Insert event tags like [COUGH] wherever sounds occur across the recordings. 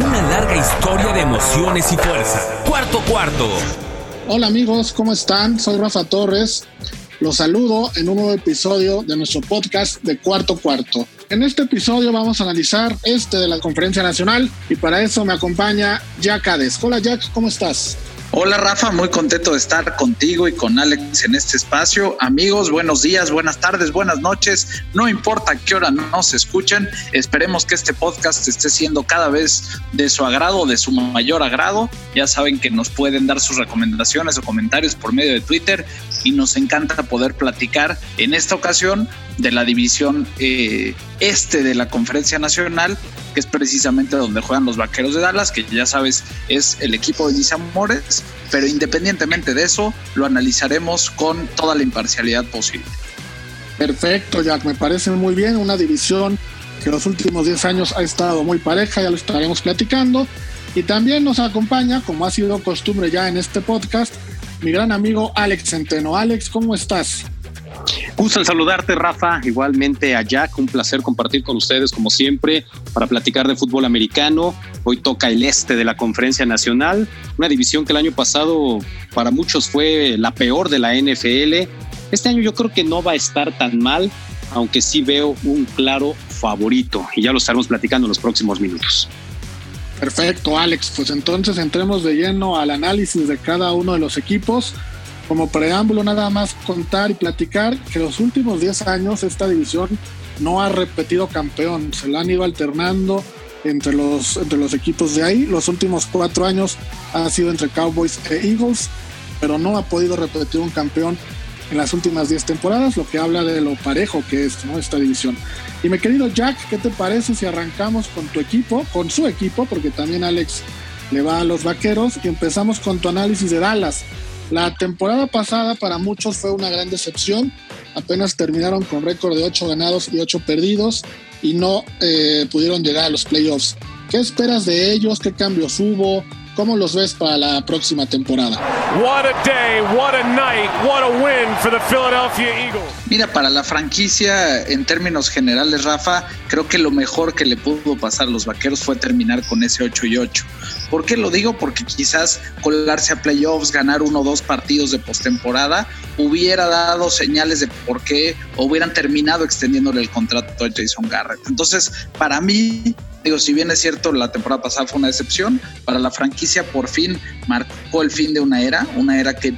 Una larga historia de emociones y fuerza. Cuarto cuarto. Hola amigos, ¿cómo están? Soy Rafa Torres. Los saludo en un nuevo episodio de nuestro podcast de Cuarto Cuarto. En este episodio vamos a analizar este de la Conferencia Nacional y para eso me acompaña Jack Hades. Hola Jack, ¿cómo estás? Hola Rafa, muy contento de estar contigo y con Alex en este espacio. Amigos, buenos días, buenas tardes, buenas noches. No importa qué hora nos escuchen, esperemos que este podcast esté siendo cada vez de su agrado, de su mayor agrado. Ya saben que nos pueden dar sus recomendaciones o comentarios por medio de Twitter y nos encanta poder platicar en esta ocasión de la división eh, este de la Conferencia Nacional, que es precisamente donde juegan los Vaqueros de Dallas, que ya sabes es el equipo de mis amores, pero independientemente de eso, lo analizaremos con toda la imparcialidad posible. Perfecto, Jack, me parece muy bien, una división que los últimos 10 años ha estado muy pareja, ya lo estaremos platicando. Y también nos acompaña, como ha sido costumbre ya en este podcast, mi gran amigo Alex Centeno. Alex, ¿cómo estás? Gusto saludarte, Rafa. Igualmente a Jack, un placer compartir con ustedes, como siempre, para platicar de fútbol americano. Hoy toca el este de la Conferencia Nacional, una división que el año pasado para muchos fue la peor de la NFL. Este año yo creo que no va a estar tan mal, aunque sí veo un claro favorito y ya lo estaremos platicando en los próximos minutos. Perfecto, Alex. Pues entonces entremos de lleno al análisis de cada uno de los equipos. Como preámbulo, nada más contar y platicar que los últimos 10 años esta división no ha repetido campeón. Se la han ido alternando entre los, entre los equipos de ahí. Los últimos cuatro años ha sido entre Cowboys e Eagles, pero no ha podido repetir un campeón en las últimas 10 temporadas, lo que habla de lo parejo que es esta división. Y mi querido Jack, ¿qué te parece si arrancamos con tu equipo, con su equipo, porque también Alex le va a los vaqueros, y empezamos con tu análisis de Dallas? La temporada pasada para muchos fue una gran decepción, apenas terminaron con récord de 8 ganados y 8 perdidos y no eh, pudieron llegar a los playoffs. ¿Qué esperas de ellos? ¿Qué cambios hubo? ¿Cómo los ves para la próxima temporada? Mira, para la franquicia, en términos generales, Rafa, creo que lo mejor que le pudo pasar a los vaqueros fue terminar con ese 8 y 8. ¿Por qué lo digo? Porque quizás colarse a playoffs, ganar uno o dos partidos de postemporada, hubiera dado señales de por qué hubieran terminado extendiéndole el contrato a Jason Garrett. Entonces, para mí, Digo, si bien es cierto, la temporada pasada fue una decepción, para la franquicia por fin marcó el fin de una era, una era que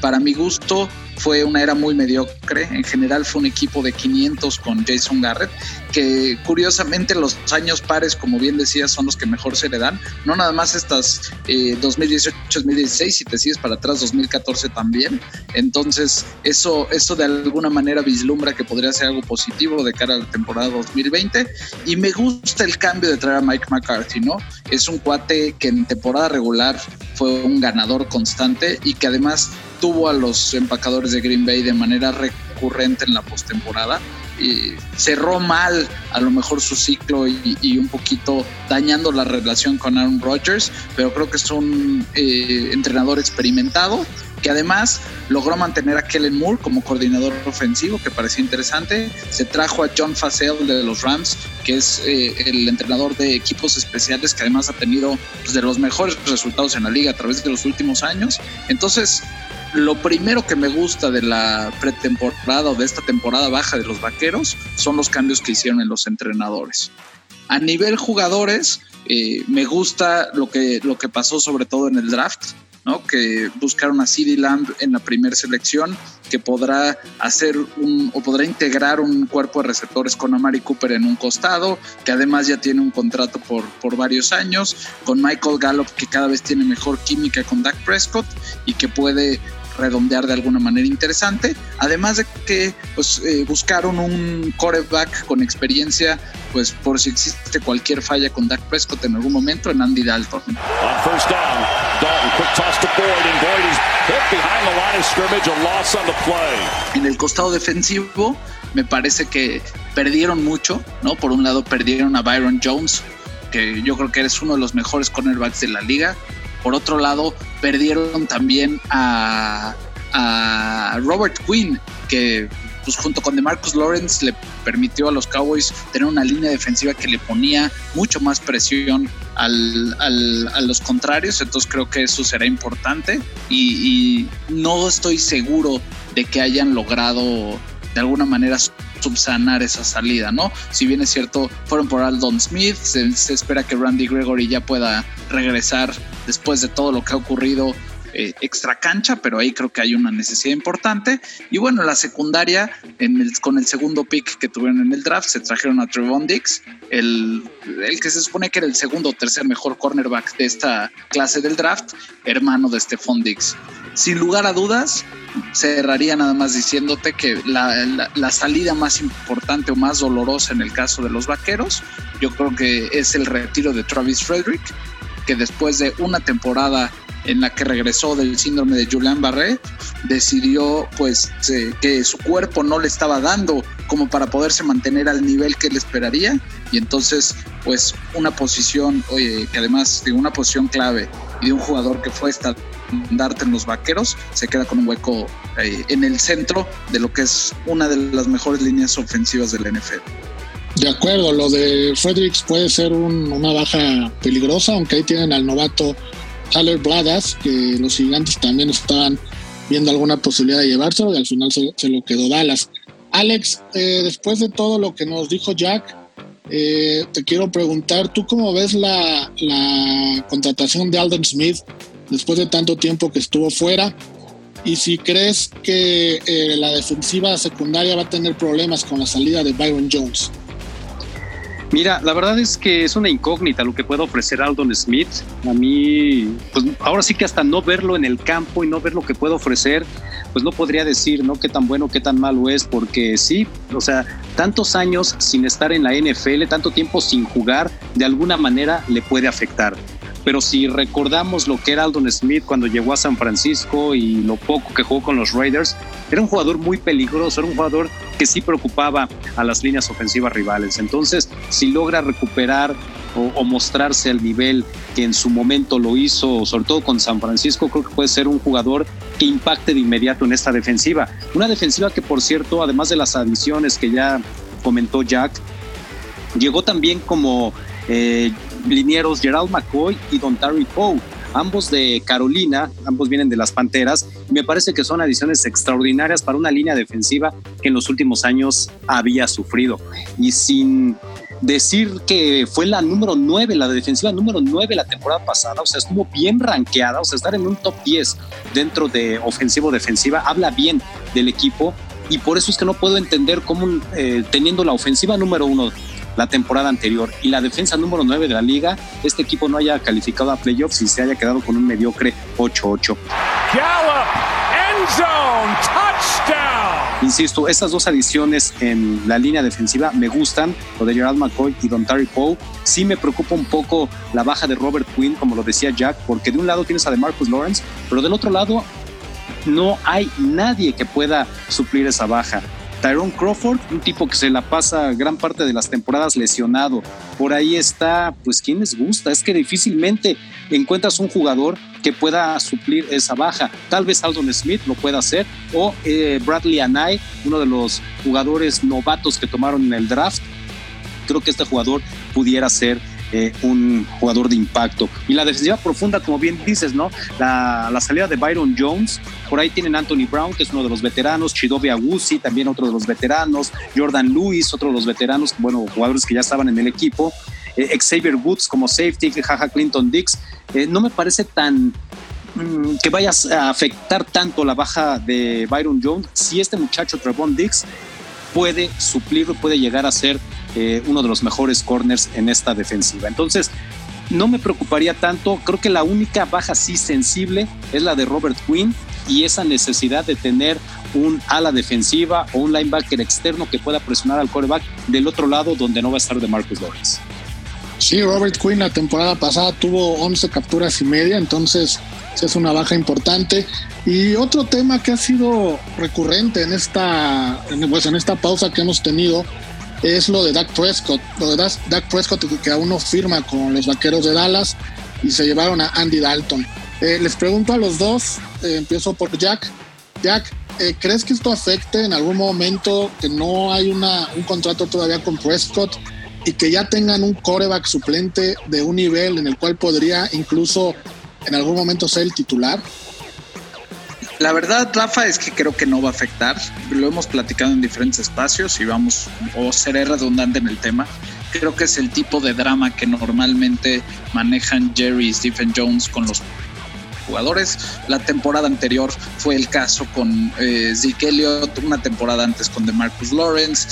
para mi gusto fue una era muy mediocre. En general fue un equipo de 500 con Jason Garrett, que curiosamente los años pares, como bien decías, son los que mejor se le dan. No nada más estas 2018-2016, eh, si te sigues para atrás, 2014 también. Entonces, eso, eso de alguna manera vislumbra que podría ser algo positivo de cara a la temporada 2020. Y me gusta el cambio de traer a Mike McCarthy, ¿no? Es un cuate que en temporada regular fue un ganador constante y que además tuvo a los empacadores de Green Bay de manera recurrente en la postemporada. Y cerró mal a lo mejor su ciclo y, un poquito dañando la relación con Aaron Rodgers, pero creo que es un eh, entrenador experimentado que además logró mantener a Kellen Moore como coordinador ofensivo, que parecía interesante. Se trajo a John Facel de los Rams, que es eh, el entrenador de equipos especiales, que además ha tenido pues, de los mejores resultados en la liga a través de los últimos años. Entonces, lo primero que me gusta de la pretemporada o de esta temporada baja de los vaqueros son los cambios que hicieron en los entrenadores. A nivel jugadores, eh, me gusta lo que, lo que pasó sobre todo en el draft. ¿No? que buscaron a CD Lamb en la primera selección, que podrá hacer un o podrá integrar un cuerpo de receptores con Amari Cooper en un costado, que además ya tiene un contrato por, por varios años, con Michael Gallup que cada vez tiene mejor química con Dak Prescott y que puede redondear de alguna manera interesante. Además de que pues, eh, buscaron un quarterback con experiencia, pues por si existe cualquier falla con Dak Prescott en algún momento, en Andy Dalton. En el costado defensivo, me parece que perdieron mucho, ¿no? Por un lado, perdieron a Byron Jones, que yo creo que eres uno de los mejores cornerbacks de la liga. Por otro lado, perdieron también a, Robert Quinn, que pues junto con DeMarcus Lawrence le permitió a los Cowboys tener una línea defensiva que le ponía mucho más presión al, a los contrarios, entonces creo que eso será importante. Y, no estoy seguro de que hayan logrado de alguna manera subsanar esa salida, ¿no? Si bien es cierto, fueron por Aldon Smith, se, espera que Randy Gregory ya pueda regresar después de todo lo que ha ocurrido eh, extra cancha, pero ahí creo que hay una necesidad importante. Y bueno, la secundaria, con el segundo pick que tuvieron en el draft, se trajeron a Trevon Dix, el, el que se supone que era el segundo o tercer mejor cornerback de esta clase del draft, hermano de Stephon Dix. Sin lugar a dudas, cerraría nada más diciéndote que la, salida más importante o más dolorosa en el caso de los vaqueros, yo creo que es el retiro de Travis Frederick, que después de una temporada en la que regresó del síndrome de Julian Barré, decidió pues eh, que su cuerpo no le estaba dando como para poderse mantener al nivel que él esperaría y entonces pues una posición oye, que además de una posición clave y de un jugador que fue estandarte en los vaqueros se queda con un hueco eh, en el centro de lo que es una de las mejores líneas ofensivas del NFL. De acuerdo, lo de Fredericks puede ser una baja peligrosa, aunque ahí tienen al novato Tyler Bladas, que los gigantes también estaban viendo alguna posibilidad de llevárselo y al final se, lo quedó Dallas. Alex, eh, después de todo lo que nos dijo Jack, eh, te quiero preguntar, ¿tú cómo ves la, contratación de Alden Smith después de tanto tiempo que estuvo fuera? Y si crees que eh, la defensiva secundaria va a tener problemas con la salida de Byron Jones. Mira, la verdad es que es una incógnita lo que puede ofrecer Aldon Smith. A mí, pues ahora sí que hasta no verlo en el campo y no ver lo que puede ofrecer, pues no podría decir, ¿no? Qué tan bueno, qué tan malo es, porque sí, o sea, tantos años sin estar en la NFL, tanto tiempo sin jugar, de alguna manera le puede afectar pero si recordamos lo que era Aldon Smith cuando llegó a San Francisco y lo poco que jugó con los Raiders, era un jugador muy peligroso, era un jugador que sí preocupaba a las líneas ofensivas rivales. Entonces, si logra recuperar o, mostrarse al nivel que en su momento lo hizo, sobre todo con San Francisco, creo que puede ser un jugador que impacte de inmediato en esta defensiva. Una defensiva que, por cierto, además de las adiciones que ya comentó Jack, llegó también como eh, linieros Gerald McCoy y Don Terry Poe, ambos de Carolina, ambos vienen de las Panteras, y me parece que son adiciones extraordinarias para una línea defensiva que en los últimos años había sufrido. Y sin decir que fue la número 9, la defensiva número 9 la temporada pasada, o sea, estuvo bien rankeada, o sea, estar en un top 10 dentro de ofensivo-defensiva, habla bien del equipo y por eso es que no puedo entender cómo eh, teniendo la ofensiva número uno la temporada anterior y la defensa número 9 de la liga, este equipo no haya calificado a playoffs y se haya quedado con un mediocre 8-8. Insisto, estas dos adiciones en la línea defensiva me gustan, lo de Gerald McCoy y Don Terry Poe. Sí me preocupa un poco la baja de Robert Quinn, como lo decía Jack, porque de un lado tienes a de Marcus Lawrence, pero del otro lado no hay nadie que pueda suplir esa baja. Tyrone Crawford, un tipo que se la pasa gran parte de las temporadas lesionado. Por ahí está, pues, ¿quién les gusta? Es que difícilmente encuentras un jugador que pueda suplir esa baja. Tal vez Aldon Smith lo pueda hacer o eh, Bradley Anay, uno de los jugadores novatos que tomaron en el draft. Creo que este jugador pudiera ser eh, un jugador de impacto. Y la defensiva profunda, como bien dices, ¿no? La, salida de Byron Jones, por ahí tienen Anthony Brown, que es uno de los veteranos, Chidobe Agusi, también otro de los veteranos, Jordan Lewis, otro de los veteranos, bueno, jugadores que ya estaban en el equipo. Eh, Xavier Woods como safety, Jaja Clinton Dix. Eh, no me parece tan mm, que vaya a afectar tanto la baja de Byron Jones si este muchacho Trevon Dix puede suplirlo, puede llegar a ser eh, uno de los mejores corners en esta defensiva. Entonces, no me preocuparía tanto. Creo que la única baja sí sensible es la de Robert Quinn y esa necesidad de tener un ala defensiva o un linebacker externo que pueda presionar al quarterback del otro lado donde no va a estar de Marcus Lawrence. Sí, Robert Quinn la temporada pasada tuvo 11 capturas y media, entonces es una baja importante. Y otro tema que ha sido recurrente en esta, pues en esta pausa que hemos tenido es lo de Dak Prescott. Lo de Dak Prescott que aún no firma con los Vaqueros de Dallas y se llevaron a Andy Dalton. Eh, les pregunto a los dos, eh, empiezo por Jack. Jack, eh, ¿crees que esto afecte en algún momento que no hay una, un contrato todavía con Prescott y que ya tengan un coreback suplente de un nivel en el cual podría incluso en algún momento ser el titular? La verdad, Rafa, es que creo que no va a afectar. Lo hemos platicado en diferentes espacios y vamos, o seré redundante en el tema. Creo que es el tipo de drama que normalmente manejan Jerry y Stephen Jones con los jugadores. La temporada anterior fue el caso con eh, Zeke Elliott, una temporada antes con DeMarcus Lawrence.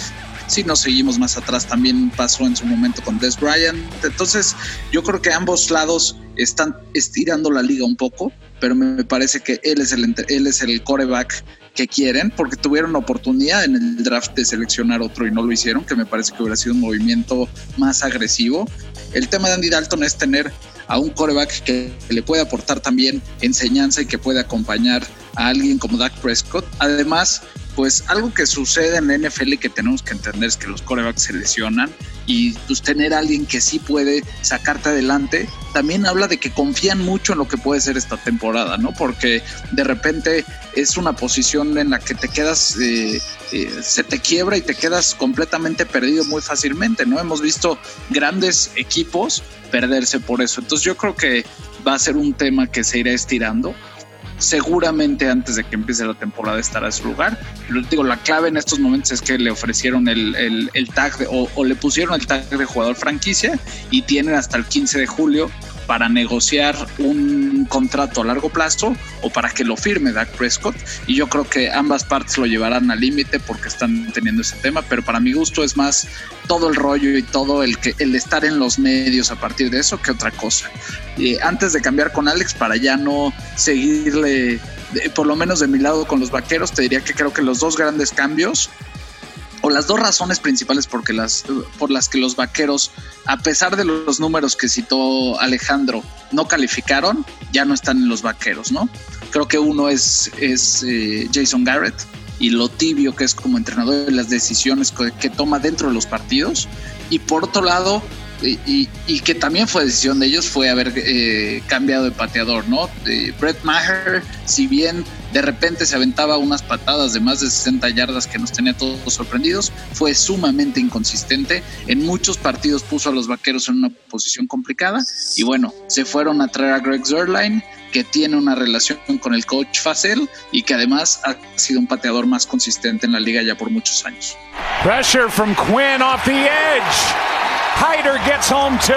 Si nos seguimos más atrás, también pasó en su momento con Des Bryant. Entonces, yo creo que ambos lados están estirando la liga un poco, pero me parece que él es el, él es el coreback que quieren, porque tuvieron oportunidad en el draft de seleccionar otro y no lo hicieron, que me parece que hubiera sido un movimiento más agresivo. El tema de Andy Dalton es tener a un coreback que le puede aportar también enseñanza y que puede acompañar a alguien como Dak Prescott. Además, pues algo que sucede en la NFL y que tenemos que entender es que los corebacks se lesionan y pues tener alguien que sí puede sacarte adelante, también habla de que confían mucho en lo que puede ser esta temporada, ¿no? Porque de repente es una posición en la que te quedas, eh, eh, se te quiebra y te quedas completamente perdido muy fácilmente, ¿no? Hemos visto grandes equipos perderse por eso. Entonces yo creo que va a ser un tema que se irá estirando seguramente antes de que empiece la temporada estará en su lugar. Lo digo, la clave en estos momentos es que le ofrecieron el, tag o, o, le pusieron el tag de jugador franquicia y tienen hasta el 15 de julio para negociar un contrato a largo plazo o para que lo firme Dak Prescott. Y yo creo que ambas partes lo llevarán al límite porque están teniendo ese tema, pero para mi gusto es más todo el rollo y todo el, que, el estar en los medios a partir de eso que otra cosa. Y antes de cambiar con Alex, para ya no seguirle, por lo menos de mi lado con los vaqueros, te diría que creo que los dos grandes cambios o las dos razones principales porque las, por las que los vaqueros, a pesar de los números que citó Alejandro, no calificaron, ya no están en los vaqueros, ¿no? Creo que uno es, es eh, Jason Garrett y lo tibio que es como entrenador de las decisiones que, toma dentro de los partidos. Y por otro lado, y, que también fue decisión de ellos, fue haber eh, cambiado de pateador, ¿no? Brett Maher, si bien de repente se aventaba unas patadas de más de 60 yardas que nos tenía todos sorprendidos, fue sumamente inconsistente, en muchos partidos puso a los vaqueros en una posición complicada y bueno, se fueron a traer a Greg Zerline, que tiene una relación con el coach Facel y que además ha sido un pateador más consistente en la liga ya por muchos años. Pressure from Quinn off the edge. Hyder gets home too.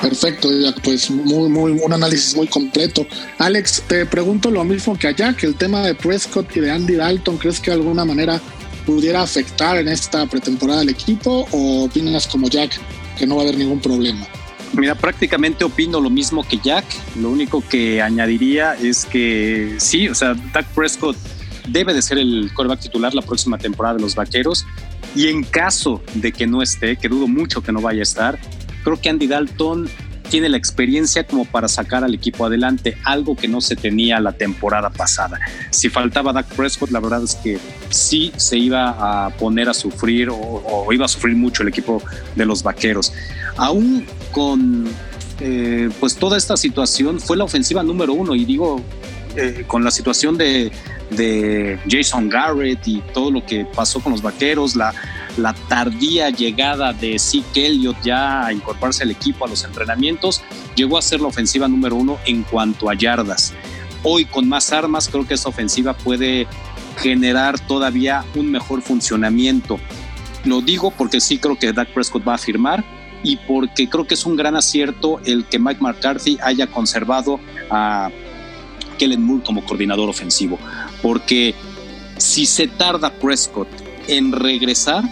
Perfecto, pues muy, muy, un análisis muy completo. Alex, te pregunto lo mismo que allá, que el tema de Prescott y de Andy Dalton, ¿crees que de alguna manera pudiera afectar en esta pretemporada al equipo o opinas como Jack que no va a haber ningún problema? Mira, prácticamente opino lo mismo que Jack. Lo único que añadiría es que sí, o sea, Dak Prescott debe de ser el quarterback titular la próxima temporada de los Vaqueros. Y en caso de que no esté, que dudo mucho que no vaya a estar, creo que Andy Dalton tiene la experiencia como para sacar al equipo adelante, algo que no se tenía la temporada pasada. Si faltaba Dak Prescott, la verdad es que sí se iba a poner a sufrir o, iba a sufrir mucho el equipo de los Vaqueros. Aún con eh, pues toda esta situación, fue la ofensiva número uno y digo, eh, con la situación de de Jason Garrett y todo lo que pasó con los vaqueros, la, tardía llegada de Zeke Elliott ya a incorporarse al equipo, a los entrenamientos, llegó a ser la ofensiva número uno en cuanto a yardas. Hoy con más armas creo que esa ofensiva puede generar todavía un mejor funcionamiento. Lo digo porque sí creo que Dak Prescott va a firmar y porque creo que es un gran acierto el que Mike McCarthy haya conservado a Kellen Moore como coordinador ofensivo porque si se tarda Prescott en regresar,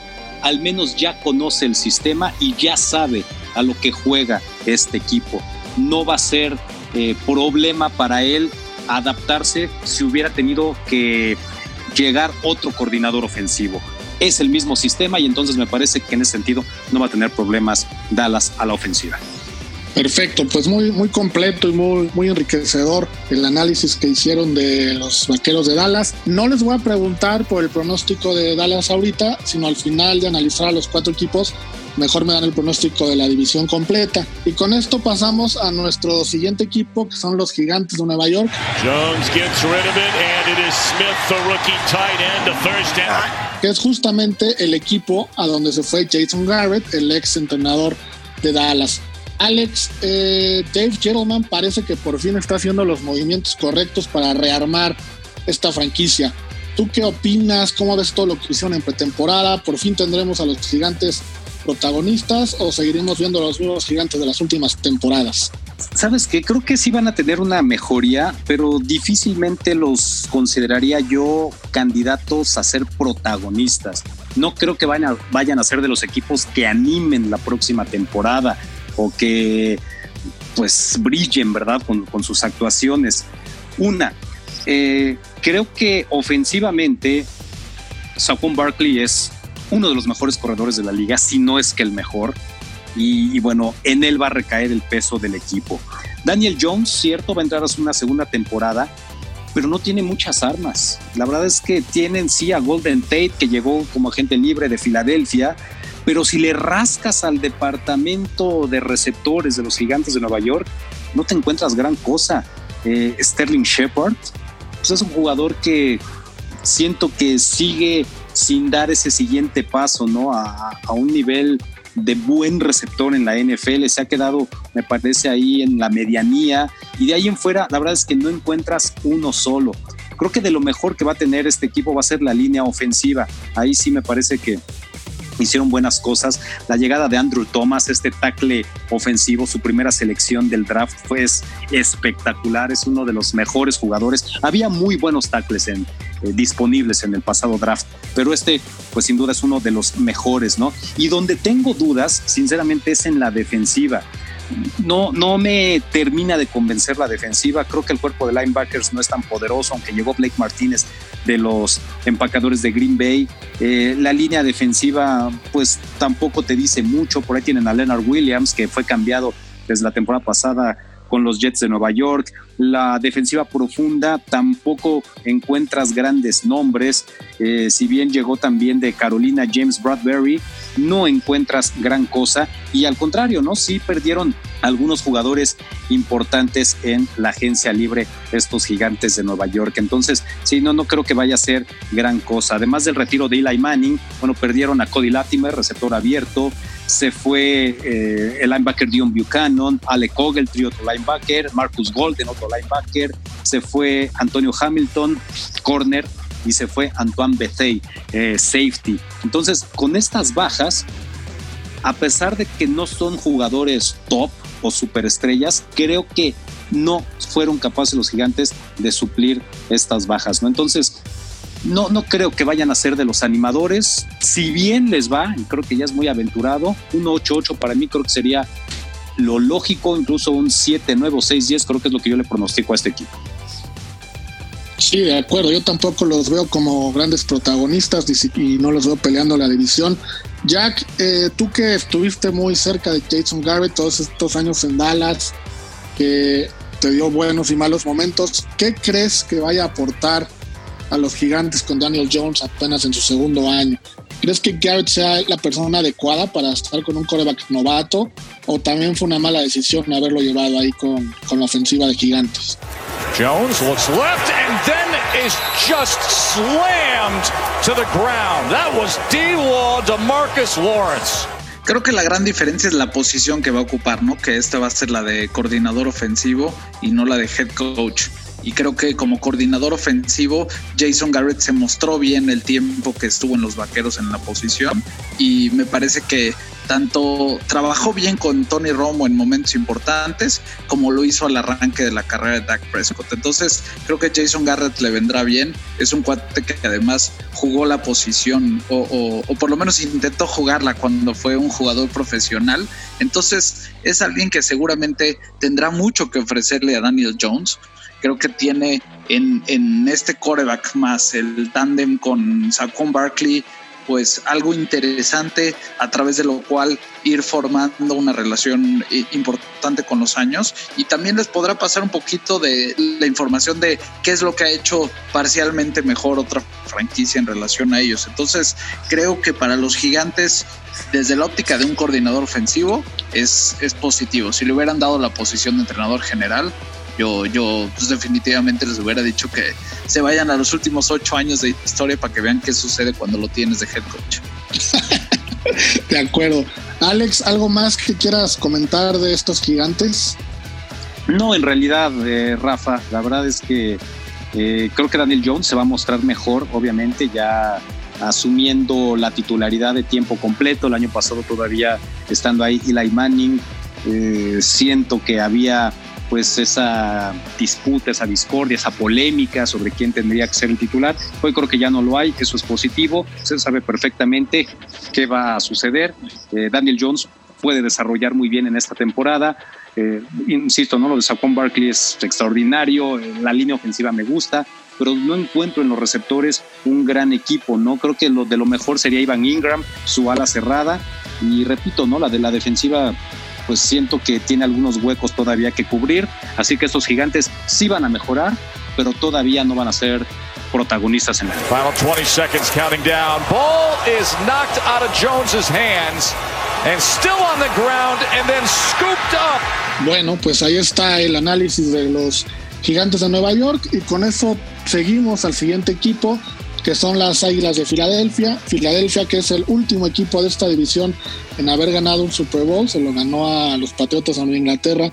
al menos ya conoce el sistema y ya sabe a lo que juega este equipo. No va a ser eh, problema para él adaptarse si hubiera tenido que llegar otro coordinador ofensivo. Es el mismo sistema y entonces me parece que en ese sentido no va a tener problemas Dallas a la ofensiva. Perfecto, pues muy, muy completo y muy, muy enriquecedor el análisis que hicieron de los vaqueros de Dallas. No les voy a preguntar por el pronóstico de Dallas ahorita, sino al final de analizar a los cuatro equipos, mejor me dan el pronóstico de la división completa. Y con esto pasamos a nuestro siguiente equipo, que son los Gigantes de Nueva York. Jones gets rid of it and it is Smith, the rookie tight end, a first down. que es justamente el equipo a donde se fue Jason Garrett, el ex entrenador de Dallas. Alex, eh, Dave Gettleman parece que por fin está haciendo los movimientos correctos para rearmar esta franquicia. ¿Tú qué opinas? ¿Cómo ves todo lo que hicieron en pretemporada? ¿Por fin tendremos a los gigantes protagonistas o seguiremos viendo a los nuevos gigantes de las últimas temporadas? ¿Sabes qué? Creo que sí van a tener una mejoría, pero difícilmente los consideraría yo candidatos a ser protagonistas. No creo que vayan a ser de los equipos que animen la próxima temporada o que pues brillen, ¿verdad? Con, con sus actuaciones. Una, eh, creo que ofensivamente Saquon Barkley es uno de los mejores corredores de la liga, si no es que el mejor. Y, y, bueno, en él va a recaer el peso del equipo. Daniel Jones, cierto, va a entrar a una segunda temporada, pero no tiene muchas armas. La verdad es que tienen sí a Golden Tate, que llegó como agente libre de Filadelfia, pero si le rascas al departamento de receptores de los gigantes de Nueva York, no te encuentras gran cosa. Eh, Sterling Shepard, pues es un jugador que siento que sigue sin dar ese siguiente paso, ¿no? A, a, un nivel de buen receptor en la NFL, se ha quedado, me parece, ahí en la medianía y de ahí en fuera, la verdad es que no encuentras uno solo. Creo que de lo mejor que va a tener este equipo va a ser la línea ofensiva. Ahí sí me parece que hicieron buenas cosas. La llegada de Andrew Thomas, este tackle ofensivo, su primera selección del draft fue espectacular, es uno de los mejores jugadores. Había muy buenos tackles eh, disponibles en el pasado draft, pero este pues sin duda es uno de los mejores, ¿no? Y donde tengo dudas, sinceramente, es en la defensiva no, no me termina de convencer la defensiva. Creo que el cuerpo de linebackers no es tan poderoso, aunque llegó Blake Martínez de los empacadores de Green Bay. Eh, la línea defensiva, pues tampoco te dice mucho. Por ahí tienen a Leonard Williams, que fue cambiado desde la temporada pasada con los Jets de Nueva York. La defensiva profunda tampoco encuentras grandes nombres. Eh, si bien llegó también de Carolina James Bradbury, no encuentras gran cosa. Y al contrario, ¿no? Sí perdieron algunos jugadores importantes en la agencia libre, estos gigantes de Nueva York. Entonces, sí, no, no creo que vaya a ser gran cosa. Además del retiro de Eli Manning, bueno, perdieron a Cody Latimer, receptor abierto se fue eh, el linebacker Dion Buchanan, Alec Ogletree, otro linebacker, Marcus Golden, otro linebacker, se fue Antonio Hamilton, corner, y se fue Antoine Bethey, eh, safety. Entonces, con estas bajas, a pesar de que no son jugadores top o superestrellas, creo que no fueron capaces los gigantes de suplir estas bajas, ¿no? Entonces, no, no creo que vayan a ser de los animadores. Si bien les va, y creo que ya es muy aventurado, un 8-8 para mí creo que sería lo lógico, incluso un 7-9 o 6-10, creo que es lo que yo le pronostico a este equipo. Sí, de acuerdo. Yo tampoco los veo como grandes protagonistas y no los veo peleando la división. Jack, eh, tú que estuviste muy cerca de Jason Garrett todos estos años en Dallas, que te dio buenos y malos momentos, ¿qué crees que vaya a aportar a los gigantes con Daniel Jones apenas en su segundo año. ¿Crees que Garrett sea la persona adecuada para estar con un coreback novato o también fue una mala decisión haberlo llevado ahí con, con la ofensiva de gigantes? Jones looks left and then is just slammed to the ground. That was D-Law to Marcus Lawrence. Creo que la gran diferencia es la posición que va a ocupar, ¿no? Que esta va a ser la de coordinador ofensivo y no la de head coach y creo que como coordinador ofensivo Jason Garrett se mostró bien el tiempo que estuvo en los vaqueros en la posición y me parece que tanto trabajó bien con Tony Romo en momentos importantes como lo hizo al arranque de la carrera de Dak Prescott. Entonces creo que Jason Garrett le vendrá bien. Es un cuate que además jugó la posición o, o, por lo menos intentó jugarla cuando fue un jugador profesional. Entonces es alguien que seguramente tendrá mucho que ofrecerle a Daniel Jones creo que tiene en, en este coreback más el tándem con Saquon Barkley, pues algo interesante a través de lo cual ir formando una relación importante con los años y también les podrá pasar un poquito de la información de qué es lo que ha hecho parcialmente mejor otra franquicia en relación a ellos. Entonces creo que para los gigantes desde la óptica de un coordinador ofensivo es, es positivo. Si le hubieran dado la posición de entrenador general, yo, yo pues definitivamente les hubiera dicho que se vayan a los últimos ocho años de historia para que vean qué sucede cuando lo tienes de head coach. [LAUGHS] de acuerdo. Alex, ¿algo más que quieras comentar de estos gigantes? No, en realidad, eh, Rafa, la verdad es que eh, creo que Daniel Jones se va a mostrar mejor, obviamente, ya asumiendo la titularidad de tiempo completo. El año pasado todavía estando ahí Eli Manning, eh, siento que había pues esa disputa, esa discordia, esa polémica sobre quién tendría que ser el titular. Hoy creo que ya no lo hay, eso es positivo, se sabe perfectamente qué va a suceder. Eh, Daniel Jones puede desarrollar muy bien en esta temporada. Eh, insisto, ¿no? lo de Saquon Barkley es extraordinario, eh, la línea ofensiva me gusta, pero no encuentro en los receptores un gran equipo, ¿no? Creo que lo de lo mejor sería Ivan Ingram, su ala cerrada, y repito, ¿no? La de la defensiva, pues siento que tiene algunos huecos todavía que cubrir, así que estos gigantes sí van a mejorar, pero todavía no van a ser protagonistas en el Final 20 seconds counting down. Ball is knocked out of Jones's hands and still on the ground and then scooped up. Bueno, pues ahí está el análisis de los gigantes de Nueva York y con eso seguimos al siguiente equipo que son las Águilas de Filadelfia. Filadelfia que es el último equipo de esta división en haber ganado un Super Bowl, se lo ganó a los Patriotas de Inglaterra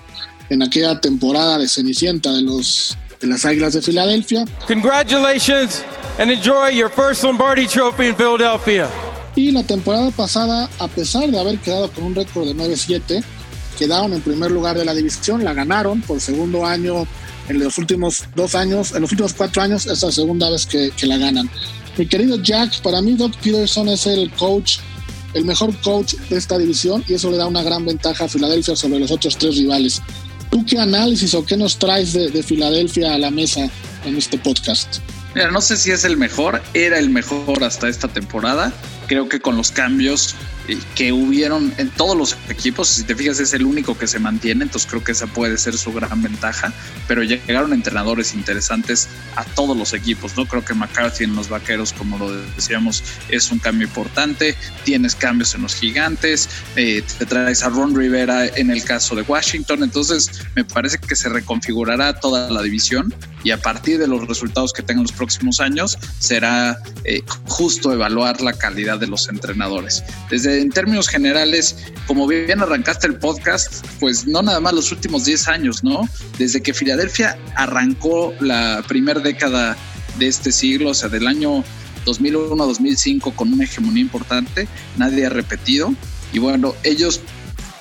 en aquella temporada de Cenicienta de los de las Águilas de Filadelfia. Congratulations and enjoy your first Lombardi Trophy in Philadelphia. Y la temporada pasada, a pesar de haber quedado con un récord de 9-7, quedaron en primer lugar de la división, la ganaron por segundo año en los últimos dos años, en los últimos cuatro años, es la segunda vez que, la ganan. Mi querido Jack, para mí Doc Peterson es el coach, el mejor coach de esta división y eso le da una gran ventaja a Filadelfia sobre los otros tres rivales. ¿Tú qué análisis o qué nos traes de, de Filadelfia a la mesa en este podcast? Mira, no sé si es el mejor, era el mejor hasta esta temporada. Creo que con los cambios que hubieron en todos los equipos, si te fijas es el único que se mantiene, entonces creo que esa puede ser su gran ventaja, pero llegaron entrenadores interesantes a todos los equipos, ¿no? Creo que McCarthy en los Vaqueros, como lo decíamos, es un cambio importante, tienes cambios en los Gigantes, eh, te traes a Ron Rivera en el caso de Washington, entonces me parece que se reconfigurará toda la división y a partir de los resultados que tengan los próximos años será eh, justo evaluar la calidad de los entrenadores. Desde en términos generales, como bien arrancaste el podcast, pues no nada más los últimos 10 años, ¿no? Desde que Filadelfia arrancó la primera década de este siglo, o sea, del año 2001 a 2005 con una hegemonía importante, nadie ha repetido. Y bueno, ellos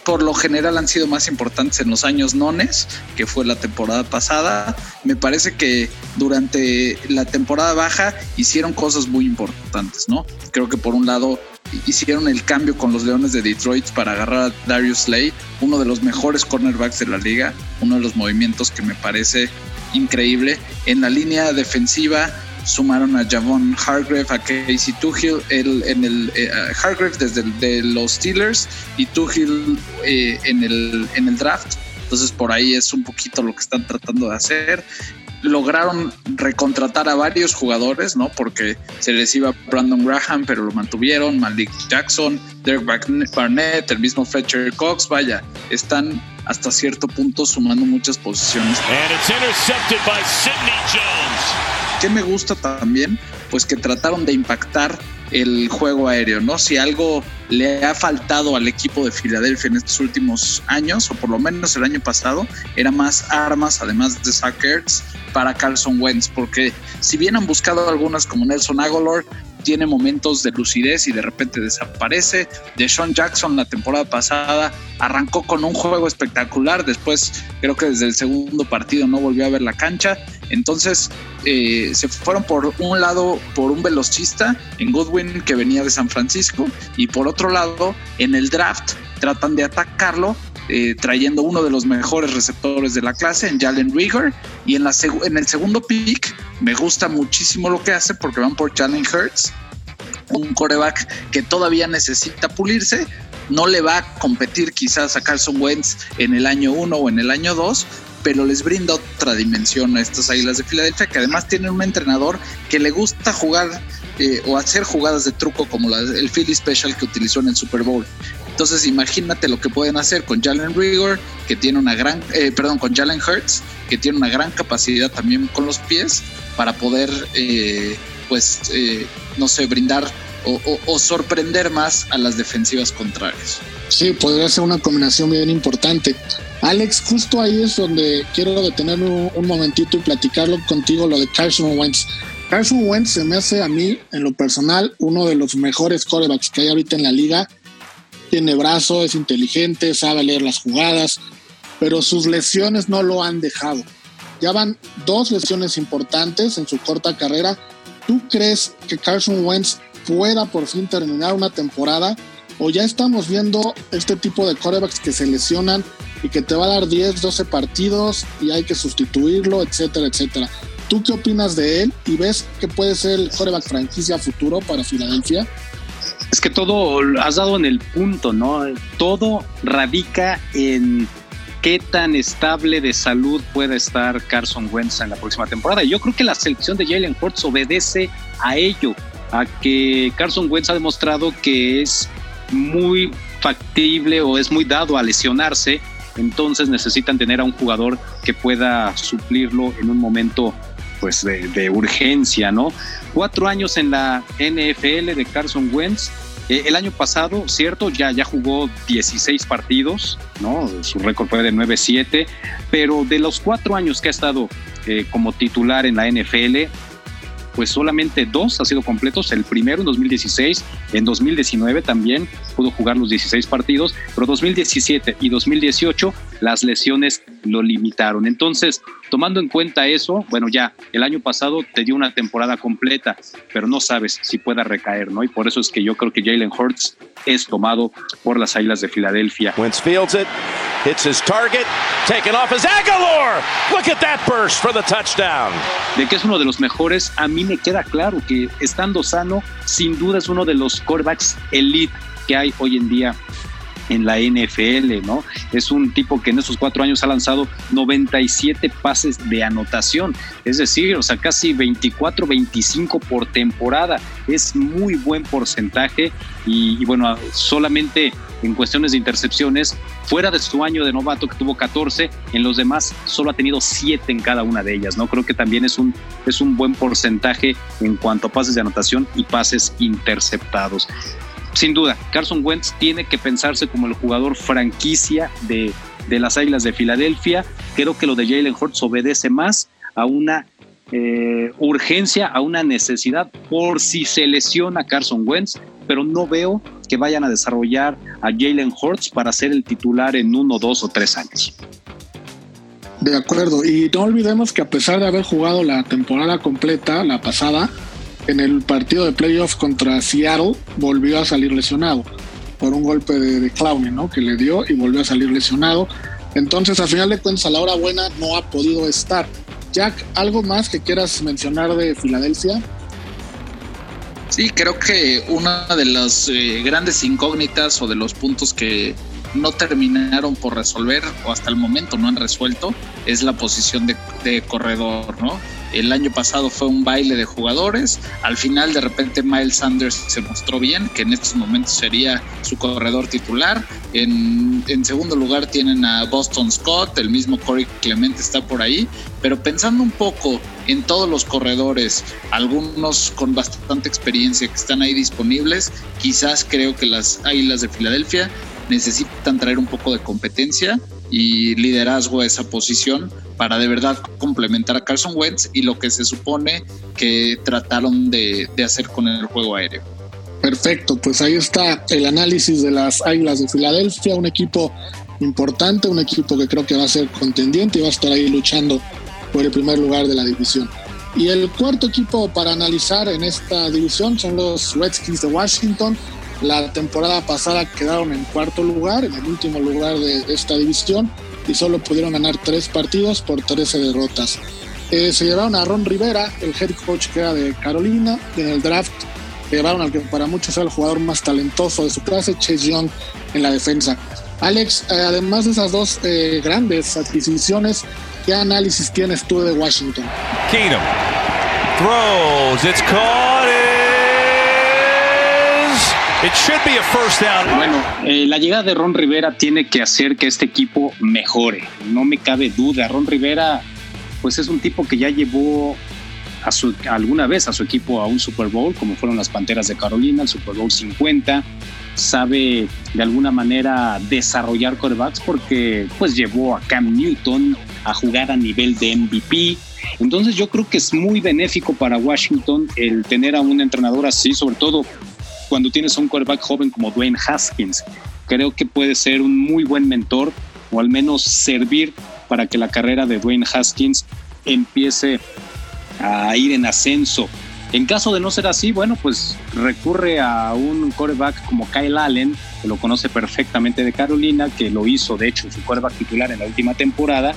por lo general han sido más importantes en los años nones, que fue la temporada pasada. Me parece que durante la temporada baja hicieron cosas muy importantes, ¿no? Creo que por un lado hicieron el cambio con los Leones de Detroit para agarrar a Darius Slay, uno de los mejores cornerbacks de la liga, uno de los movimientos que me parece increíble. En la línea defensiva sumaron a Javon Hargrave, a Casey Tuhill, el, en el eh, Hargrave desde de los Steelers y Tuhill eh, en, el, en el draft. Entonces por ahí es un poquito lo que están tratando de hacer. Lograron recontratar a varios jugadores, ¿no? Porque se les iba Brandon Graham, pero lo mantuvieron, Malik Jackson, Derek Barnett, el mismo Fletcher Cox, vaya, están hasta cierto punto sumando muchas posiciones. And it's intercepted by Sidney Jones. ¿Qué me gusta también? Pues que trataron de impactar el juego aéreo, ¿no? Si algo le ha faltado al equipo de Filadelfia en estos últimos años, o por lo menos el año pasado, era más armas, además de Sackers, para Carlson Wentz, porque si bien han buscado algunas como Nelson Aguilar, tiene momentos de lucidez y de repente desaparece. De Sean Jackson la temporada pasada arrancó con un juego espectacular, después creo que desde el segundo partido no volvió a ver la cancha. Entonces eh, se fueron por un lado por un velocista en Goodwin que venía de San Francisco y por otro lado en el draft tratan de atacarlo eh, trayendo uno de los mejores receptores de la clase en Jalen Rieger y en, el segundo pick me gusta muchísimo lo que hace porque van por Jalen Hurts un coreback que todavía necesita pulirse no le va a competir quizás a Carson Wentz en el año 1 o en el año 2 pero les brinda otra dimensión a estas Águilas de Filadelfia, que además tienen un entrenador que le gusta jugar eh, o hacer jugadas de truco como el Philly Special que utilizó en el Super Bowl. Entonces imagínate lo que pueden hacer con Jalen Rigor, que tiene una gran, eh, perdón, con Jalen Hurts, que tiene una gran capacidad también con los pies para poder, eh, pues, eh, no sé, brindar o, sorprender más a las defensivas contrarias. Sí, podría ser una combinación bien importante. Alex, justo ahí es donde quiero detener un, un momentito y platicarlo contigo, lo de Carson Wentz. Carson Wentz se me hace a mí, en lo personal, uno de los mejores corebacks que hay ahorita en la liga. Tiene brazo, es inteligente, sabe leer las jugadas, pero sus lesiones no lo han dejado. Ya van dos lesiones importantes en su corta carrera. ¿Tú crees que Carson Wentz pueda por fin terminar una temporada? ¿O ya estamos viendo este tipo de corebacks que se lesionan y que te va a dar 10, 12 partidos y hay que sustituirlo, etcétera, etcétera? ¿Tú qué opinas de él y ves que puede ser el coreback franquicia futuro para Filadelfia? Es que todo has dado en el punto, ¿no? Todo radica en qué tan estable de salud puede estar Carson Wentz en la próxima temporada. Yo creo que la selección de Jalen Hurts obedece a ello, a que Carson Wentz ha demostrado que es muy factible o es muy dado a lesionarse, entonces necesitan tener a un jugador que pueda suplirlo en un momento pues de, urgencia, ¿no? Cuatro años en la NFL de Carson Wentz. Eh, el año pasado, cierto, ya, ya jugó 16 partidos, ¿no? Su récord fue de 9-7, pero de los cuatro años que ha estado eh, como titular en la NFL, pues solamente dos ha sido completos. El primero en 2016, en 2019 también pudo jugar los 16 partidos, pero 2017 y 2018 las lesiones lo limitaron. Entonces, tomando en cuenta eso, bueno, ya el año pasado te dio una temporada completa, pero no sabes si pueda recaer, ¿no? Y por eso es que yo creo que Jalen Hurts es tomado por las Águilas de Filadelfia. Wentz fields it, hits his target, taken off as Aguilar. Look at that burst for the touchdown. De que es uno de los mejores, a mí me queda claro que estando sano, sin duda es uno de los quarterbacks elite que hay hoy en día en la NFL, ¿no? Es un tipo que en esos cuatro años ha lanzado 97 pases de anotación, es decir, o sea, casi 24, 25 por temporada. Es muy buen porcentaje y, bueno, solamente en cuestiones de intercepciones, fuera de su año de novato que tuvo 14, en los demás solo ha tenido 7 en cada una de ellas, ¿no? Creo que también es un, es un buen porcentaje en cuanto a pases de anotación y pases interceptados sin duda, Carson Wentz tiene que pensarse como el jugador franquicia de, las Águilas de Filadelfia. Creo que lo de Jalen Hurts obedece más a una eh, urgencia, a una necesidad por si se lesiona Carson Wentz, pero no veo que vayan a desarrollar a Jalen Hurts para ser el titular en uno, dos o tres años. De acuerdo, y no olvidemos que a pesar de haber jugado la temporada completa, la pasada, en el partido de playoffs contra Seattle volvió a salir lesionado por un golpe de, de Clowney, ¿no? Que le dio y volvió a salir lesionado. Entonces, al final de cuentas, a la hora buena no ha podido estar. Jack, ¿algo más que quieras mencionar de Filadelfia? Sí, creo que una de las eh, grandes incógnitas o de los puntos que no terminaron por resolver o hasta el momento no han resuelto es la posición de corredor, ¿no? El año pasado fue un baile de jugadores. Al final, de repente, Miles Sanders se mostró bien, que en estos momentos sería su corredor titular. En, segundo lugar, tienen a Boston Scott, el mismo Corey Clemente está por ahí. Pero pensando un poco en todos los corredores, algunos con bastante experiencia que están ahí disponibles, quizás creo que las Águilas de Filadelfia necesitan traer un poco de competencia y liderazgo a esa posición para de verdad complementar a Carson Wentz y lo que se supone que trataron de, hacer con el juego aéreo. Perfecto, pues ahí está el análisis de las Águilas de Filadelfia, un equipo importante, un equipo que creo que va a ser contendiente y va a estar ahí luchando por el primer lugar de la división. Y el cuarto equipo para analizar en esta división son los Redskins de Washington. La temporada pasada quedaron en cuarto lugar, en el último lugar de esta división y solo pudieron ganar tres partidos por 13 derrotas. Eh, se llevaron a Ron Rivera, el head coach que era de Carolina, en el draft llevaron al que para muchos era el jugador más talentoso de su clase, Chase Young, en la defensa. Alex, eh, además de esas dos eh, grandes adquisiciones, ¿qué análisis tienes tú de Washington? Keenum throws, it's caught, Bueno, eh, la llegada de Ron Rivera tiene que hacer que este equipo mejore. No me cabe duda. Ron Rivera, pues es un tipo que ya llevó a alguna vez a su equipo a un Super Bowl, como fueron las Panteras de Carolina, el Super Bowl 50. Sabe de alguna manera desarrollar quarterbacks porque pues llevó a Cam Newton a jugar a nivel de MVP. Entonces yo creo que es muy benéfico para Washington el tener a un entrenador así, sobre todo cuando tienes un quarterback joven como Dwayne Haskins. Creo que puede ser un muy buen mentor o al menos servir para que la carrera de Dwayne Haskins empiece a ir en ascenso. En caso de no ser así, bueno, pues recurre a un quarterback como Kyle Allen, que lo conoce perfectamente de Carolina, que lo hizo de hecho su quarterback titular en la última temporada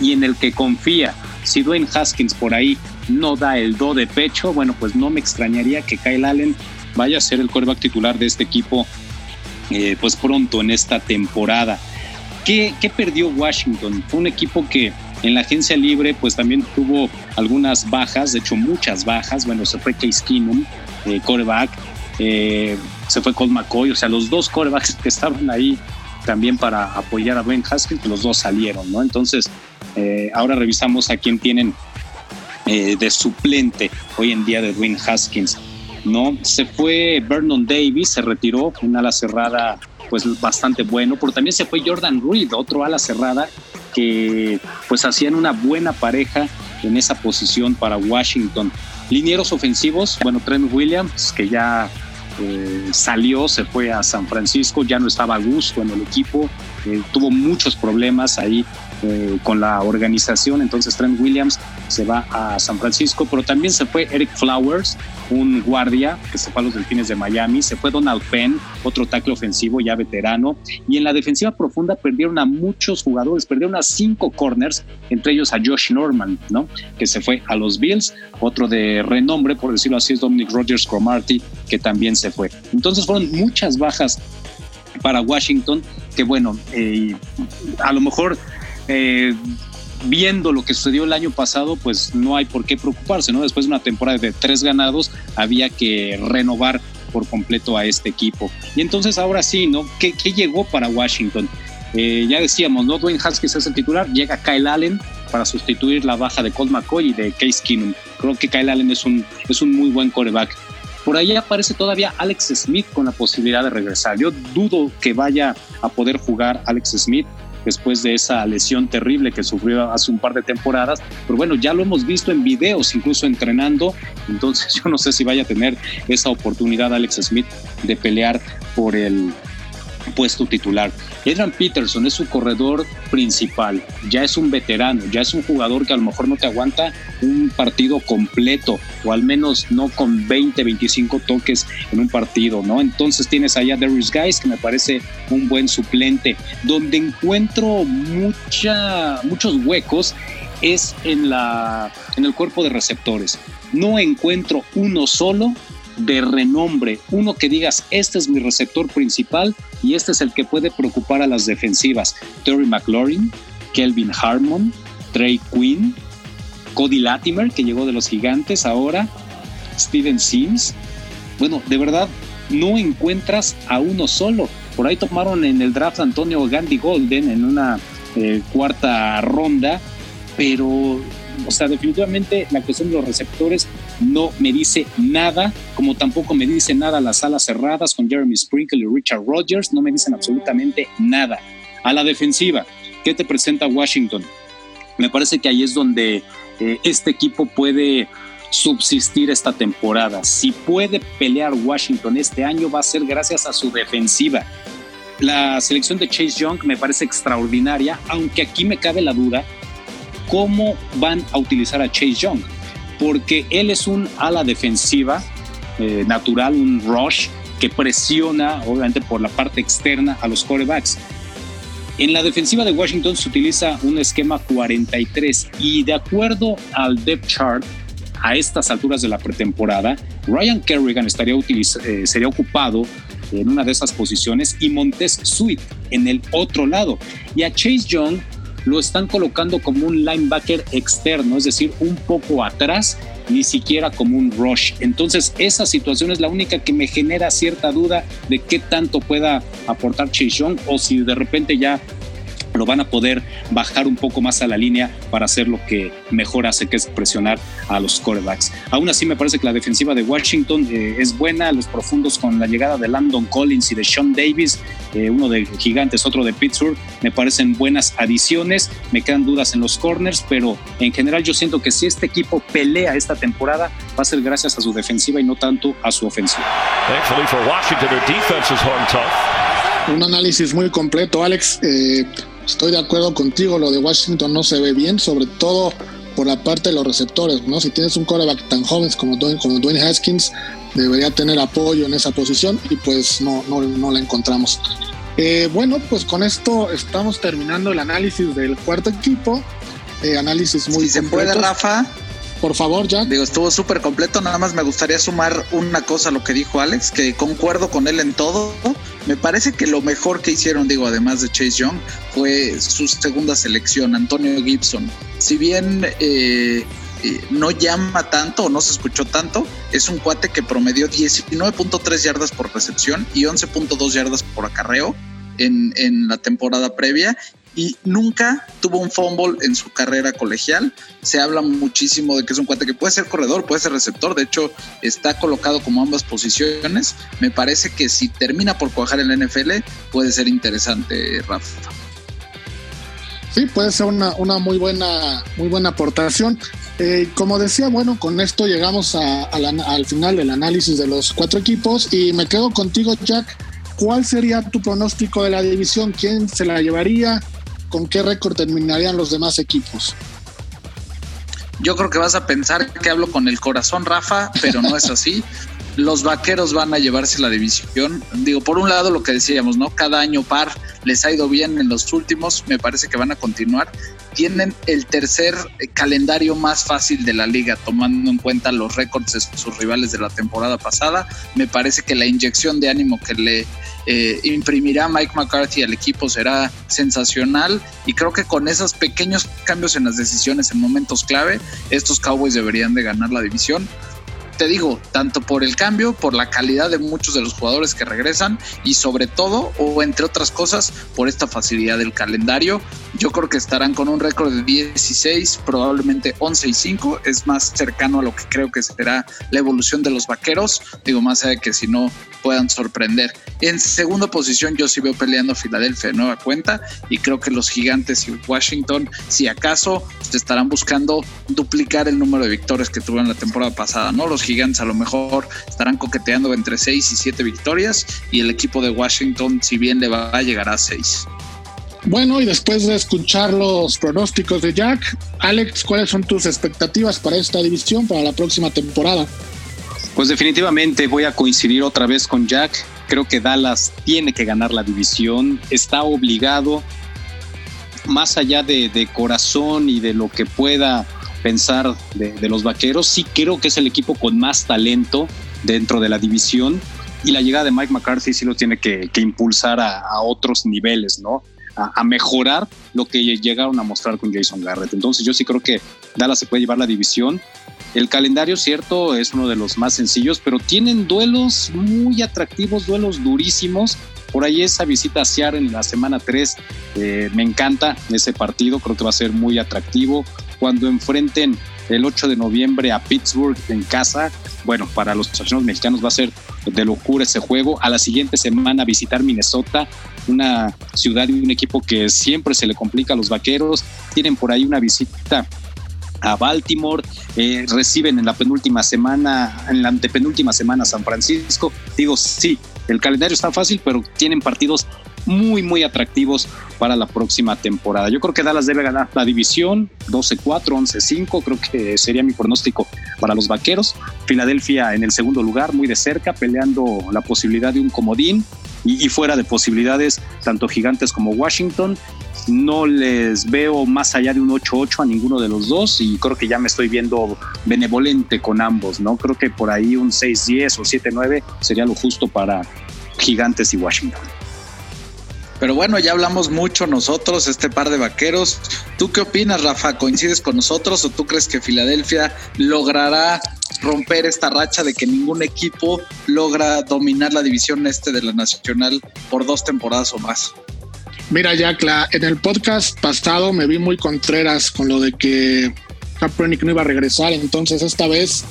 y en el que confía. Si Dwayne Haskins por ahí no da el do de pecho, bueno, pues no me extrañaría que Kyle Allen vaya a ser el quarterback titular de este equipo eh, pues pronto en esta temporada. ¿Qué, ¿Qué perdió Washington? Fue un equipo que en la agencia libre, pues también tuvo algunas bajas, de hecho muchas bajas. Bueno, se fue Case Keenum, eh, coreback, eh, se fue Colt McCoy, o sea, los dos corebacks que estaban ahí también para apoyar a Ben Haskins, los dos salieron, ¿no? Entonces, eh, ahora revisamos a quién tienen de suplente hoy en día de Dwayne Haskins, ¿no? Se fue Vernon Davis, se retiró, un ala cerrada pues bastante bueno, pero también se fue Jordan Reed, otro ala cerrada que pues hacían una buena pareja en esa posición para Washington. Linieros ofensivos, bueno, Trent Williams, que ya eh, salió, se fue a San Francisco, ya no estaba a gusto en el equipo, eh, tuvo muchos problemas ahí eh, con la organización, entonces Trent Williams se va a San Francisco, pero también se fue Eric Flowers, un guardia que se fue a los Delfines de Miami, se fue Donald Penn, otro tackle ofensivo ya veterano, y en la defensiva profunda perdieron a muchos jugadores, perdieron a cinco corners, entre ellos a Josh Norman, ¿no? que se fue a los Bills, otro de renombre, por decirlo así, es Dominic Rogers Cromarty, que también se fue. Entonces fueron muchas bajas para Washington, que bueno, eh, a lo mejor eh, viendo lo que sucedió el año pasado, pues no hay por qué preocuparse, ¿no? Después de una temporada de tres ganados, había que renovar por completo a este equipo. Y entonces ahora sí, ¿no? ¿Qué, llegó para Washington? Eh, ya decíamos, ¿no? Dwayne Haskins es el titular, llega Kyle Allen para sustituir la baja de Colt McCoy y de Case Keenum. Creo que Kyle Allen es un, es un muy buen coreback. Por ahí aparece todavía Alex Smith con la posibilidad de regresar. Yo dudo que vaya a poder jugar Alex Smith después de esa lesión terrible que sufrió hace un par de temporadas. Pero bueno, ya lo hemos visto en videos, incluso entrenando. Entonces [LAUGHS] yo no sé si vaya a tener esa oportunidad Alex Smith de pelear por el puesto titular. Adrian Peterson es su corredor principal, ya es un veterano, ya es un jugador que a lo mejor no te aguanta un partido completo o al menos no con 20, 25 toques en un partido, ¿no? Entonces tienes allá Darius Guys que me parece un buen suplente, donde encuentro mucha, muchos huecos es en, la, en el cuerpo de receptores. No encuentro uno solo de renombre, uno que digas, este es mi receptor principal y este es el que puede preocupar a las defensivas. Terry McLaurin, Kelvin Harmon, Trey Quinn, Cody Latimer, que llegó de los gigantes ahora, Steven Sims. Bueno, de verdad, no encuentras a uno solo. Por ahí tomaron en el draft Antonio Gandhi Golden en una eh, cuarta ronda, pero, o sea, definitivamente la cuestión de los receptores no me dice nada, como tampoco me dice nada las alas cerradas con Jeremy Sprinkle y Richard Rodgers, no me dicen absolutamente nada. A la defensiva, ¿qué te presenta Washington? Me parece que ahí es donde eh, este equipo puede subsistir esta temporada. Si puede pelear Washington este año va a ser gracias a su defensiva. La selección de Chase Young me parece extraordinaria, aunque aquí me cabe la duda cómo van a utilizar a Chase Young porque él es un ala defensiva eh, natural, un rush que presiona, obviamente, por la parte externa a los corebacks. En la defensiva de Washington se utiliza un esquema 43 y de acuerdo al depth chart, a estas alturas de la pretemporada, Ryan Kerrigan estaría eh, sería ocupado en una de esas posiciones y Montez Sweet en el otro lado. Y a Chase Young lo están colocando como un linebacker externo, es decir, un poco atrás, ni siquiera como un rush. Entonces, esa situación es la única que me genera cierta duda de qué tanto pueda aportar Chase Young o si de repente ya lo van a poder bajar un poco más a la línea para hacer lo que mejor hace, que es presionar a los quarterbacks. Aún así, me parece que la defensiva de Washington eh, es buena, los profundos con la llegada de Landon Collins y de Sean Davis, eh, uno de Gigantes, otro de Pittsburgh, me parecen buenas adiciones, me quedan dudas en los corners, pero en general yo siento que si este equipo pelea esta temporada, va a ser gracias a su defensiva y no tanto a su ofensiva. Un análisis muy completo, Alex. Eh, estoy de acuerdo contigo, lo de Washington no se ve bien, sobre todo por la parte de los receptores, ¿no? Si tienes un quarterback tan joven como Dwayne, como Dwayne Haskins, debería tener apoyo en esa posición y pues no, no, no la encontramos. Eh, bueno, pues con esto estamos terminando el análisis del cuarto equipo. Eh, análisis muy si se puede, Rafa. Por favor, Jack. Digo, estuvo súper completo. Nada más me gustaría sumar una cosa a lo que dijo Alex, que concuerdo con él en todo. Me parece que lo mejor que hicieron, digo, además de Chase Young, fue su segunda selección, Antonio Gibson. Si bien eh, eh, no llama tanto o no se escuchó tanto, es un cuate que promedió 19.3 yardas por recepción y 11.2 yardas por acarreo. En, en, la temporada previa y nunca tuvo un fumble en su carrera colegial. Se habla muchísimo de que es un cuate que puede ser corredor, puede ser receptor, de hecho está colocado como ambas posiciones. Me parece que si termina por cuajar en la NFL puede ser interesante, Rafa. Sí, puede ser una, muy, buena, muy buena aportación. Eh, como decía, bueno, con esto llegamos al final del análisis de los cuatro equipos y me quedo contigo, Jack. ¿Cuál sería tu pronóstico de la división? ¿Quién se la llevaría? ¿Con qué récord terminarían los demás equipos? Yo creo que vas a pensar que hablo con el corazón, Rafa, pero no es así. [LAUGHS] Los vaqueros van a llevarse la división. Digo, por un lado lo que decíamos, ¿no? Cada año par les ha ido bien en los últimos, me parece que van a continuar. Tienen el tercer calendario más fácil de la liga, tomando en cuenta los récords de sus rivales de la temporada pasada. Me parece que la inyección de ánimo que le eh, imprimirá Mike McCarthy al equipo será sensacional. Y creo que con esos pequeños cambios en las decisiones en momentos clave, estos Cowboys deberían de ganar la división te digo, tanto por el cambio, por la calidad de muchos de los jugadores que regresan y sobre todo, o entre otras cosas, por esta facilidad del calendario. Yo creo que estarán con un récord de 16, probablemente 11 y 5. Es más cercano a lo que creo que será la evolución de los vaqueros. Digo, más allá de que si no puedan sorprender. En segunda posición yo sí veo peleando Filadelfia de nueva cuenta y creo que los gigantes y Washington, si acaso, estarán buscando duplicar el número de victorias que tuvieron la temporada pasada, ¿no? Los gigantes a lo mejor estarán coqueteando entre 6 y 7 victorias y el equipo de Washington, si bien le va a llegar a 6. Bueno, y después de escuchar los pronósticos de Jack, Alex, ¿cuáles son tus expectativas para esta división para la próxima temporada? Pues definitivamente voy a coincidir otra vez con Jack. Creo que Dallas tiene que ganar la división, está obligado, más allá de, corazón y de lo que pueda pensar de, los vaqueros, sí creo que es el equipo con más talento dentro de la división y la llegada de Mike McCarthy sí lo tiene que, impulsar a, otros niveles, ¿no? a, mejorar lo que llegaron a mostrar con Jason Garrett. Entonces yo sí creo que Dallas se puede llevar la división. El calendario, cierto, es uno de los más sencillos, pero tienen duelos muy atractivos, duelos durísimos. Por ahí esa visita a Seattle en la semana 3 eh, me encanta ese partido, creo que va a ser muy atractivo. Cuando enfrenten el 8 de noviembre a Pittsburgh en casa, bueno, para los aficionados mexicanos va a ser de locura ese juego. A la siguiente semana visitar Minnesota, una ciudad y un equipo que siempre se le complica a los vaqueros. Tienen por ahí una visita a Baltimore, eh, reciben en la penúltima semana, en la antepenúltima semana San Francisco. Digo, sí, el calendario está fácil, pero tienen partidos muy, muy atractivos para la próxima temporada. Yo creo que Dallas debe ganar la división 12-4, 11-5, creo que sería mi pronóstico para los vaqueros. Filadelfia en el segundo lugar, muy de cerca, peleando la posibilidad de un comodín y, y fuera de posibilidades, tanto gigantes como Washington. No les veo más allá de un 8-8 a ninguno de los dos y creo que ya me estoy viendo benevolente con ambos, ¿no? Creo que por ahí un 6-10 o 7-9 sería lo justo para Gigantes y Washington. Pero bueno, ya hablamos mucho nosotros, este par de vaqueros. ¿Tú qué opinas, Rafa? ¿Coincides con nosotros o tú crees que Filadelfia logrará romper esta racha de que ningún equipo logra dominar la división este de la Nacional por dos temporadas o más? Mira, Jack, en el podcast pasado me vi muy contreras con lo de que Kaepernick no iba a regresar, entonces esta vez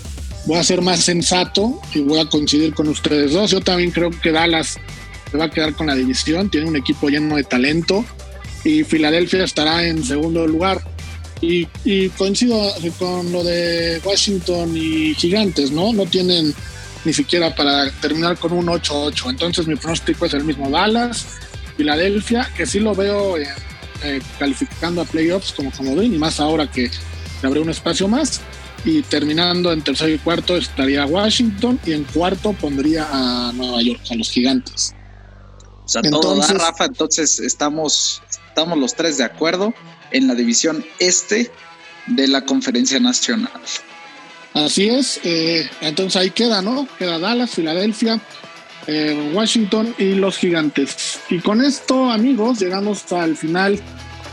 voy a ser más sensato y voy a coincidir con ustedes dos. Yo también creo que Dallas se va a quedar con la división, tiene un equipo lleno de talento y Filadelfia estará en segundo lugar. Y, coincido con lo de Washington y Gigantes, ¿no? No tienen ni siquiera para terminar con un 8-8. Entonces mi pronóstico es el mismo. Dallas, Filadelfia, que sí lo veo eh, eh, calificando a playoffs como comodín y más ahora que abre un espacio más. Y terminando en tercero y cuarto estaría Washington y en cuarto pondría a Nueva York, a los gigantes. O sea, todo da, Rafa. Entonces estamos, estamos los tres de acuerdo en la división este de la conferencia nacional. Así es. Eh, entonces ahí queda, ¿no? Queda Dallas, Filadelfia, eh, Washington y los gigantes. Y con esto, amigos, llegamos al final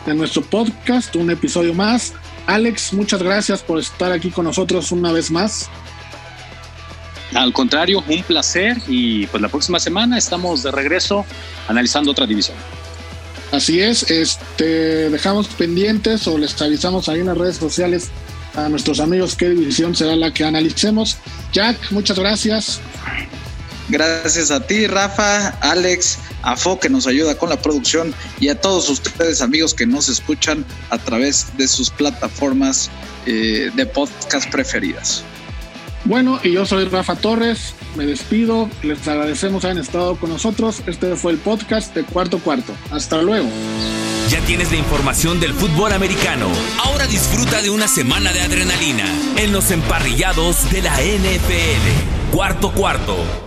de nuestro podcast, un episodio más. Alex, muchas gracias por estar aquí con nosotros una vez más. Al contrario, un placer y pues la próxima semana estamos de regreso analizando otra división. Así es, este, dejamos pendientes o les avisamos ahí en las redes sociales a nuestros amigos qué división será la que analicemos. Jack, muchas gracias. Gracias a ti, Rafa, Alex, a Fo que nos ayuda con la producción y a todos ustedes amigos que nos escuchan a través de sus plataformas eh, de podcast preferidas. Bueno, y yo soy Rafa Torres, me despido, les agradecemos haber estado con nosotros. Este fue el podcast de Cuarto Cuarto. Hasta luego. Ya tienes la información del fútbol americano. Ahora disfruta de una semana de adrenalina en los emparrillados de la NFL. Cuarto Cuarto.